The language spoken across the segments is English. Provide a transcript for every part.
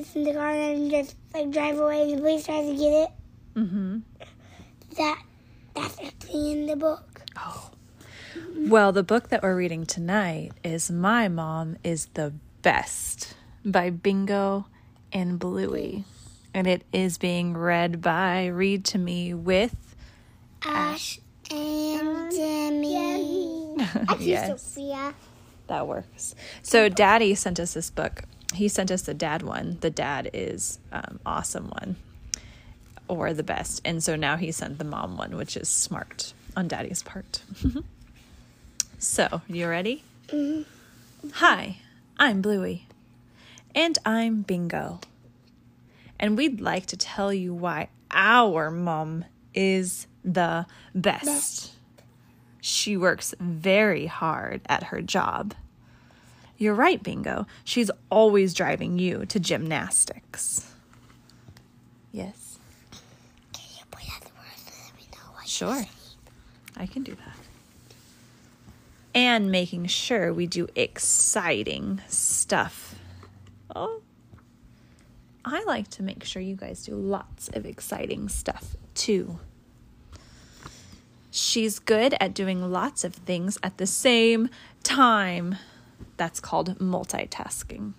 gets in the car and just like drive away, and the police tries to get it. Mm-hmm. That that's actually in the book. Oh. Well, the book that we're reading tonight is My Mom is the Best by Bingo and Bluey. And it is being read by Read to Me with Ash and Jimmy. Actually, Yes. Sophia. That works. So, Daddy sent us this book. He sent us the dad one. The dad is um, awesome one, or the best. And so now he sent the mom one, which is smart on Daddy's part. so, you ready? Hi, I'm Bluey, and I'm Bingo, and we'd like to tell you why our mom is the best. Best. She works very hard at her job. You're right, Bingo. She's always driving you to gymnastics. Yes, Can you point out the words so that we know what sure. I can do that. And making sure we do exciting stuff. Oh, I like to make sure you guys do lots of exciting stuff too. She's good at doing lots of things at the same time. That's called multitasking.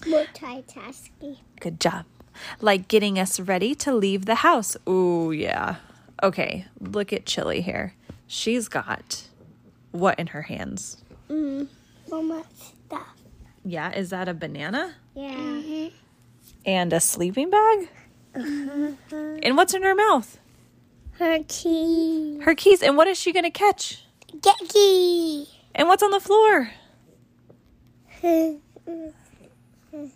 Multitasking. Good job. Like getting us ready to leave the house. Ooh, yeah. Okay, look at Chili here. She's got what in her hands? Mm. So much stuff. Yeah, is that a banana? Yeah. And a sleeping bag? And what's in her mouth? Her key. Her keys. And what is she going to catch? Get key. And what's on the floor?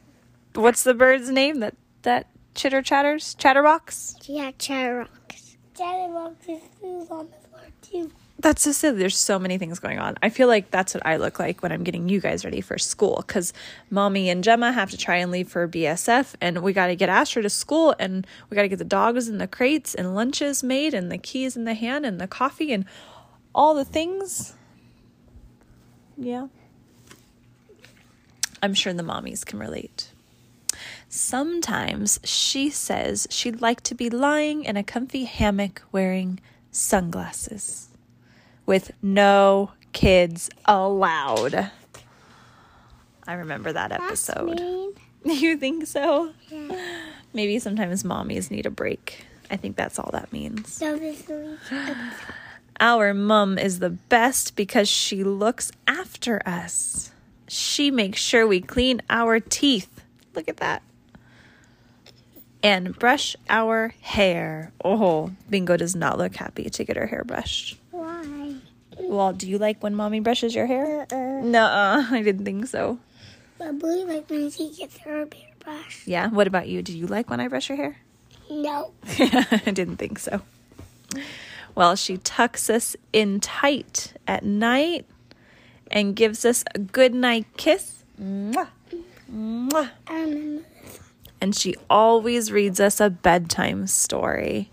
What's the bird's name that that chitter chatters? Chatterbox? yeah, Chatterbox. Chatterbox is on the floor too. That's so silly. There's so many things going on. I feel like that's what I look like when I'm getting you guys ready for school because mommy and Gemma have to try and leave for BSF, and we got to get Asher to school, and we got to get the dogs in the crates and lunches made, and the keys in the hand, and the coffee, and all the things. Yeah. I'm sure the mommies can relate. Sometimes she says she'd like to be lying in a comfy hammock wearing sunglasses with no kids allowed. I remember that episode. You think so? Yeah. Maybe sometimes mommies need a break. I think that's all that means. So Our mum is the best because she looks after us. She makes sure we clean our teeth. Look at that. And brush our hair. Oh, Bingo does not look happy to get her hair brushed. why. Well, do you like when mommy brushes your hair? Uh-uh. Nuh-uh, I didn't think so. But Blue like when she gets her hair brushed. Yeah, what about you? Do you like when I brush your hair? No. I didn't think so. Well, she tucks us in tight at night and gives us a good night kiss. Mwah. Mwah. And she always reads us a bedtime story.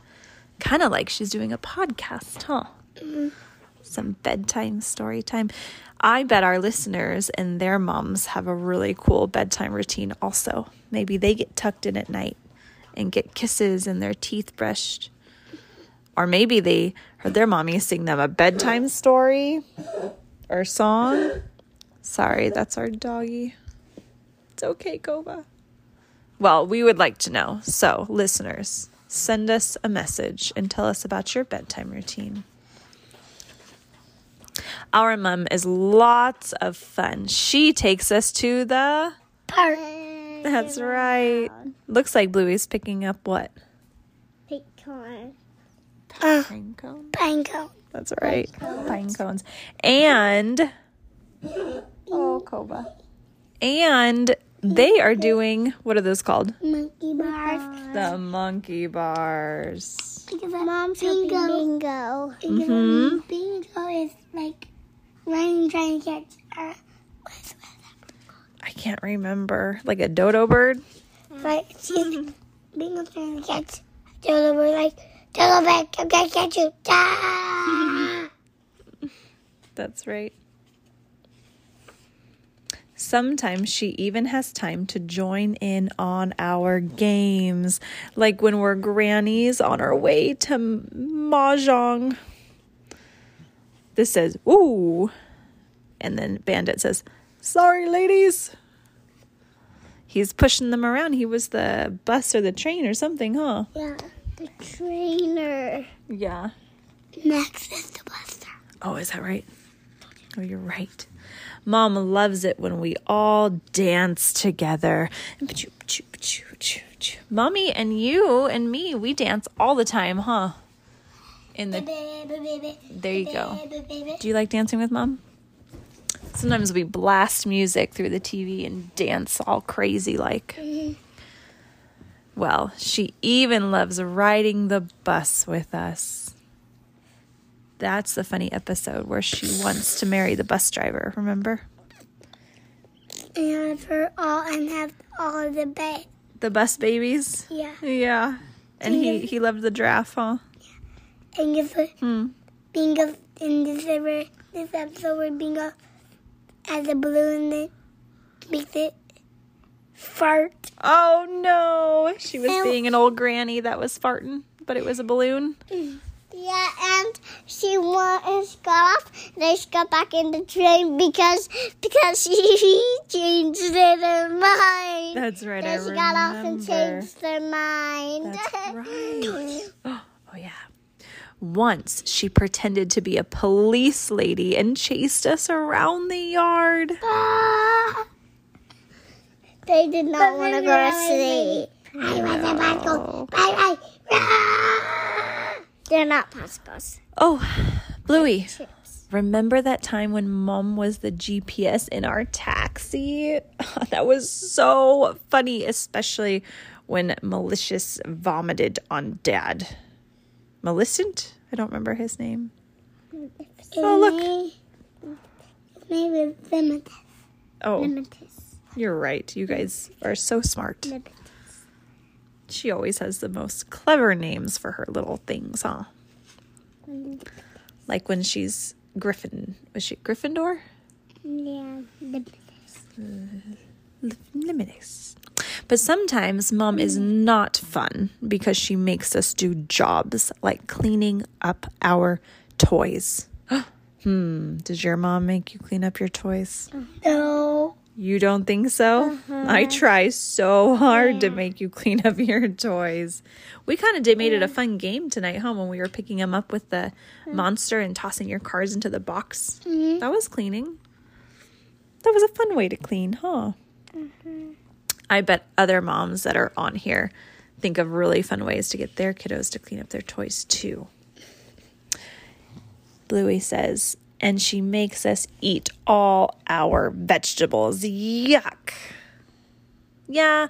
Kind of like she's doing a podcast, huh? Some bedtime story time. I bet our listeners and their moms have a really cool bedtime routine also. Maybe they get tucked in at night and get kisses and their teeth brushed. Or maybe they heard their mommy sing them a bedtime story or song. Sorry, that's our doggy. It's okay, Koba. Well, we would like to know. So, listeners, send us a message and tell us about your bedtime routine. Our mom is lots of fun. She takes us to the. Park. That's right. Looks like Bluey's picking up what? Pecan. Uh, Pine cone. pine cone. That's right. Pine cones. And. Oh, Koba. And they are doing. What are those called? Monkey bars. The monkey bars. Mom's bingo. Bingo. Bingo. Bingo is like running, trying to catch. Uh, what's I can't remember. Like a dodo bird? But she's Bingo's trying to catch a Dodo. We're like, Dodo back, I'm gonna catch you. Ah! That's right. Sometimes she even has time to join in on our games, like when we're grannies on our way to Mahjong. This says, ooh. And then Bandit says, sorry, ladies. He's pushing them around. He was the bus or the train or something, huh? Yeah, the trainer. Yeah. Next is the bus stop. Oh, is that right? Oh, you're right. Mom loves it when we all dance together. Mommy and you and me, we dance all the time, huh? In the There you go. Do you like dancing with mom? Sometimes we blast music through the TV and dance all crazy like. Mm-hmm. Well, she even loves riding the bus with us. That's the funny episode where she wants to marry the bus driver, remember? And for all and have all the ba- The bus babies? yeah. Yeah. And he, he loved the giraffe, huh? And if Hmm. bingo in this ever this episode where bingo has a balloon that makes it fart. Oh no! She was being an old granny that was farting, but it was a balloon. Yeah, and she went and she got off. Then she got back in the train because because she changed her mind. That's right. I Then she got off and changed her mind. That's right. Oh yeah. Once she pretended to be a police lady and chased us around the yard. Ah. They did not want to go to sleep. I was about to. Bye bye. Ah! They're not possibles. Oh, Bluey. Remember that time when mom was the GPS in our taxi? that was so funny, especially when Malicious vomited on dad. Malicent? I don't remember his name. Oh, look. Maybe limited. Oh, Limited. You're right. You guys are so smart. She always has the most clever names for her little things, huh? Like when she's Griffin. Was she Gryffindor? Yeah, limited. Mm-hmm. Limitless. But sometimes mom is not fun because she makes us do jobs like cleaning up our toys. hmm, does your mom make you clean up your toys? No. You don't think so? I mm-hmm. try so hard to mm. make you clean up your toys. We kind of did made it a mm. fun game tonight, huh? When we were picking them up with the mm. monster and tossing your cars into the box. Mm-hmm. That was cleaning. That was a fun way to clean, huh? Mm-hmm. I bet other moms that are on here think of really fun ways to get their kiddos to clean up their toys too. Bluey says, and she makes us eat all our vegetables. Yuck. Yeah,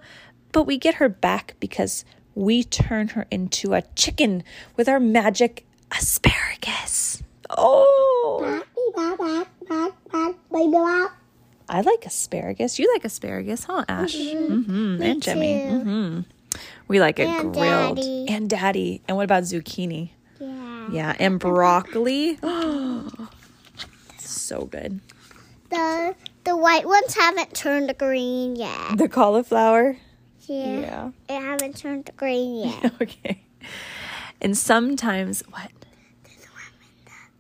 but we get her back because we turn her into a chicken with our magic asparagus. Oh, I like asparagus. You like asparagus, huh, Ash? Mm-hmm. And Jimmy. Mm-hmm. We like it And grilled. Daddy. And Daddy. And what about zucchini? Yeah. Yeah, and broccoli. so good. The the white ones haven't turned green yet. The cauliflower. Yeah. Yeah. They haven't turned green yet. okay. And sometimes, what?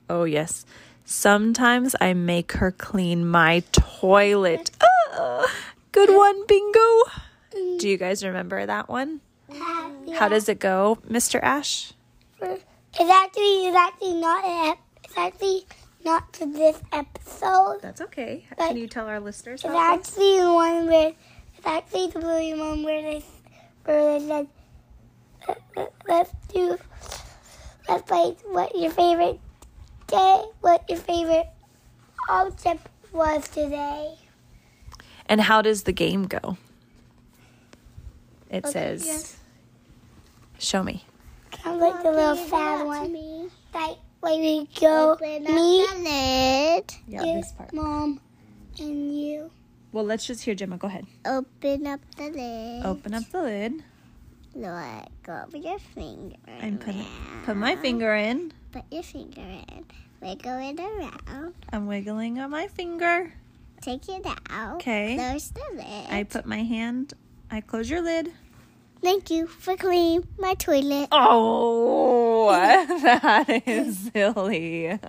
Oh, yes. Sometimes I make her clean my toilet. Ah, good one, bingo. Do you guys remember that one? Yeah. How does it go, Mr. Ash? It's actually it's actually not it's actually not to this episode. That's okay. But- Can you tell our listeners It's how it actually the one where it's actually the blue one where they where they said "Let- let- let's do let's play what your favorite day what your favorite object was today. And how does the game go? It Okay, says, yes. show me. Kind of like the little sad one. Like where we go me, lid, Yeah, you, this part. mom, and you. Well, let's just hear Gemma. Go ahead. Open up the lid. Open up the lid. Let go of your finger. I'm putting put my finger in. Put your finger in. Wiggle it around. I'm wiggling on my finger. take it out. 'Kay. There's the lid. I put my hand, I close your lid. Thank you for cleaning my toilet. Oh, that is silly.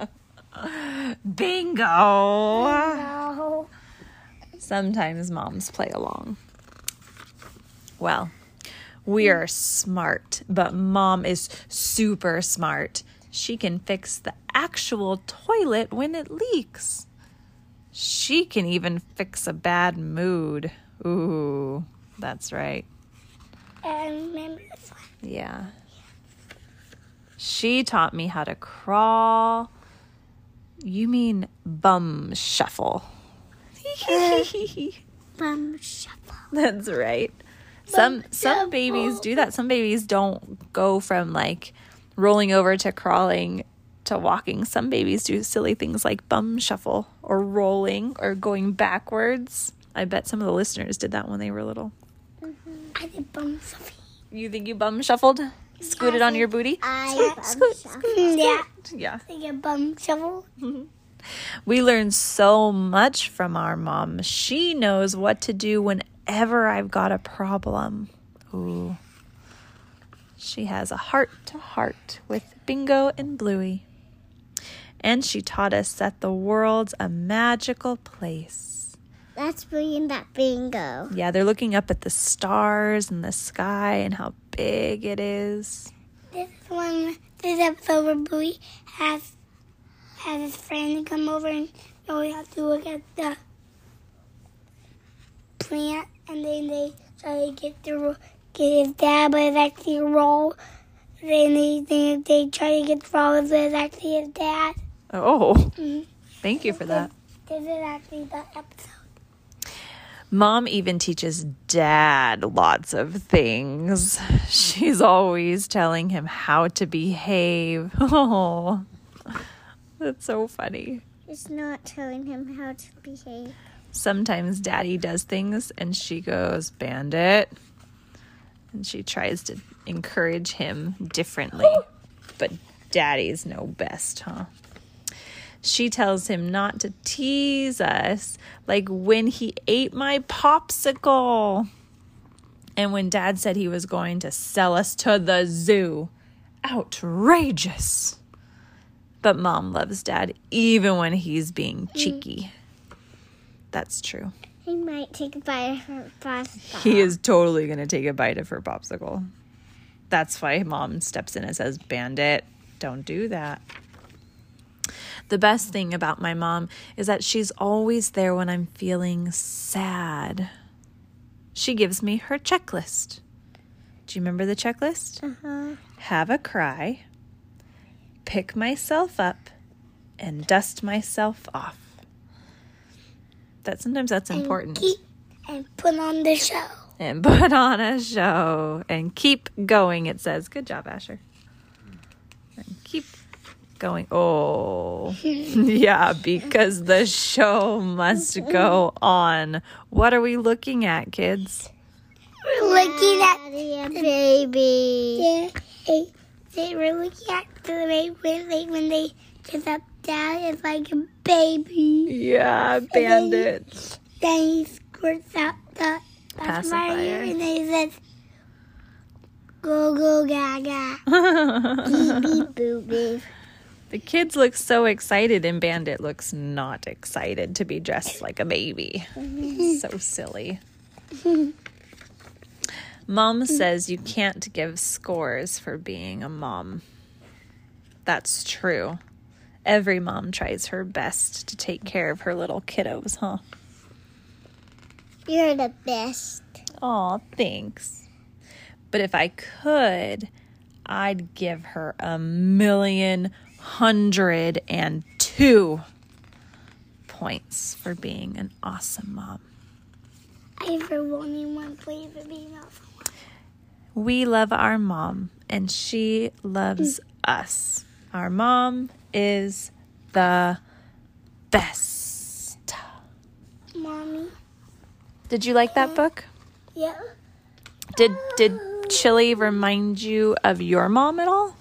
Bingo. No. Sometimes moms play along. Well, we are smart, but mom is super smart. She can fix the actual toilet when it leaks. She can even fix a bad mood. Ooh, that's right. I remember this one. Yeah. She taught me how to crawl. You mean bum shuffle. Bum shuffle. That's right. Some Bum some babies do that. Some babies don't go from like rolling over to crawling to walking. Some babies do silly things like bum shuffle or rolling or going backwards. I bet some of the listeners did that when they were little. Mm-hmm. I did bum shuffle. You think you bum shuffled? Scooted on your booty? I bum scoot, shuffle. Yeah. Yeah. I did bum shuffle. Mm-hmm. We learn so much from our mom. She knows what to do whenever I've got a problem. Ooh. She has a heart to heart with Bingo and Bluey. And she taught us that the world's a magical place. Let's bring that bingo. Yeah, they're looking up at the stars and the sky and how big it is. This one, this episode where Bluey has has his friend come over and now we have to look at the plant, and then they try to get the get his dad, but it's actually a roll. Then they they, they try to get the roll, but it's actually his dad. Oh, Mhm. thank you for that. This is actually the episode. Mom even teaches dad lots of things. She's always telling him how to behave. Oh, that's so funny. It's not telling him how to behave. Sometimes daddy does things and she goes, Bandit. And she tries to encourage him differently. But daddies know best, huh? She tells him not to tease us, like when he ate my popsicle. And when dad said he was going to sell us to the zoo. Outrageous. But mom loves dad even when he's being cheeky. That's true. He might take a bite of her pasta. He is totally going to take a bite of her popsicle. That's why mom steps in and says, Bandit, don't do that. The best thing about my mom is that she's always there when I'm feeling sad. She gives me her checklist. Do you remember the checklist? Uh-huh. Have a cry, pick myself up, and dust myself off. That sometimes that's important. And, keep, and put on the show. and put on a show and keep going. It says, "Good job, Asher." And keep going. Oh, yeah, because the show must go on. What are we looking at, kids? We're looking at the baby. Yeah, hey, they were looking at the baby when they when they dress up dad is like a baby. Yeah, bandits. Then he squirts out the Pacifier. pacifier and then he says, "Go go gaga." Beep beep boop beep. The kids look so excited, and Bandit looks not excited to be dressed like a baby. so silly. Mom says you can't give scores for being a mom. That's true. Every mom tries her best to take care of her little kiddos, huh? You're the best. Aw, thanks. But if I could, I'd give her a million hundred and two points for being an awesome mom. I have only one play for being awesome. We love our mom, and she loves us. Our mom is the best. Mommy. Did you like that book? Yeah. Did did Chili remind you of your mom at all?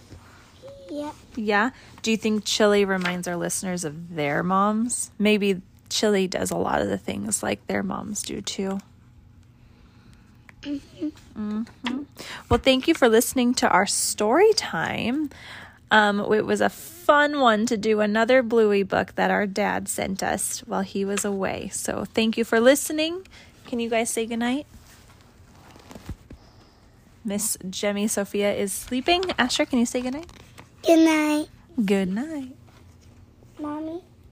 Yeah. Yeah. Do you think Chili reminds our listeners of their moms? Maybe Chili does a lot of the things like their moms do too. Mhm. Well, thank you for listening to our story time. Um, it was a fun one to do another Bluey book that our dad sent us while he was away. So thank you for listening. Can you guys say goodnight? Miss Jemmy Sophia is sleeping. Asher, can you say goodnight? Good night, Good night. mommy.